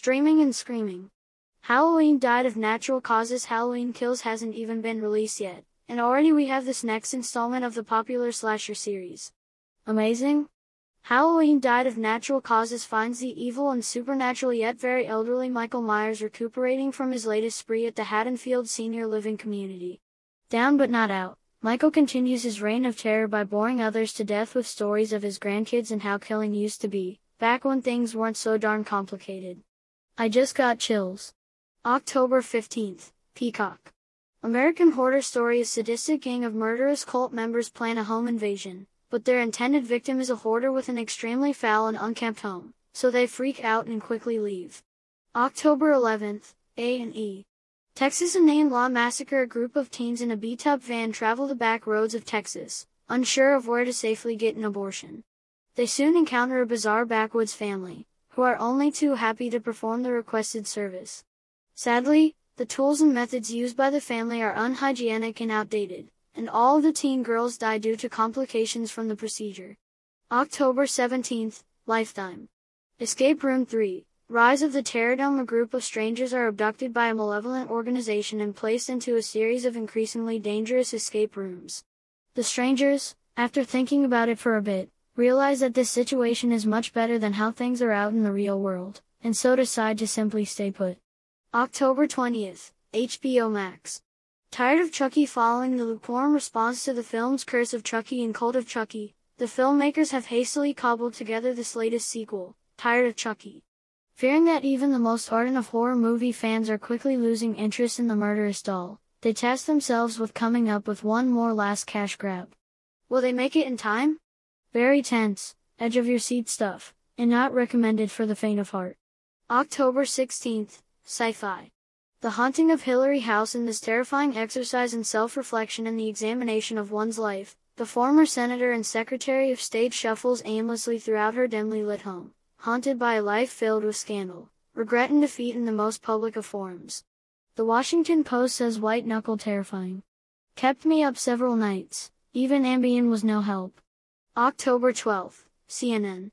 Streaming and screaming. Halloween died of natural causes. Halloween Kills hasn't even been released yet, and already we have this next installment of the popular slasher series. Amazing? Halloween died of natural causes finds the evil and supernatural yet very elderly Michael Myers recuperating from his latest spree at the Haddonfield Senior Living Community. Down but not out, Michael continues his reign of terror by boring others to death with stories of his grandkids and how killing used to be, back when things weren't so darn complicated. I just got chills. October 15th, Peacock. American Hoarder Story A sadistic gang of murderous cult members plan a home invasion, but their intended victim is a hoarder with an extremely foul and unkempt home, so they freak out and quickly leave. October 11th, A&E. Texas Inane Law Massacre A group of teens in a beat-up van travel the back roads of Texas, unsure of where to safely get an abortion. They soon encounter a bizarre backwoods family, who are only too happy to perform the requested service. Sadly, the tools and methods used by the family are unhygienic and outdated, and all the teen girls die due to complications from the procedure. October 17th, Lifetime. Escape Room 3. Rise of the Terrordome A group of strangers are abducted by a malevolent organization and placed into a series of increasingly dangerous escape rooms. The strangers, after thinking about it for a bit, realize that this situation is much better than how things are out in the real world, and so decide to simply stay put. October 20th, HBO Max. Tired of Chucky following the lukewarm response to the film's Curse of Chucky and Cult of Chucky, the filmmakers have hastily cobbled together this latest sequel, Tired of Chucky. Fearing that even the most ardent of horror movie fans are quickly losing interest in the murderous doll, they task themselves with coming up with one more last cash grab. Will they make it in time? Very tense, edge of your seat stuff, and not recommended for the faint of heart. October 16th, Sci-Fi. The Haunting of Hillary House in this terrifying exercise in self-reflection and the examination of one's life, the former senator and secretary of state shuffles aimlessly throughout her dimly lit home, haunted by a life filled with scandal, regret and defeat in the most public of forms. The Washington Post says white knuckle terrifying. Kept me up several nights, even Ambien was no help. October 12, CNN.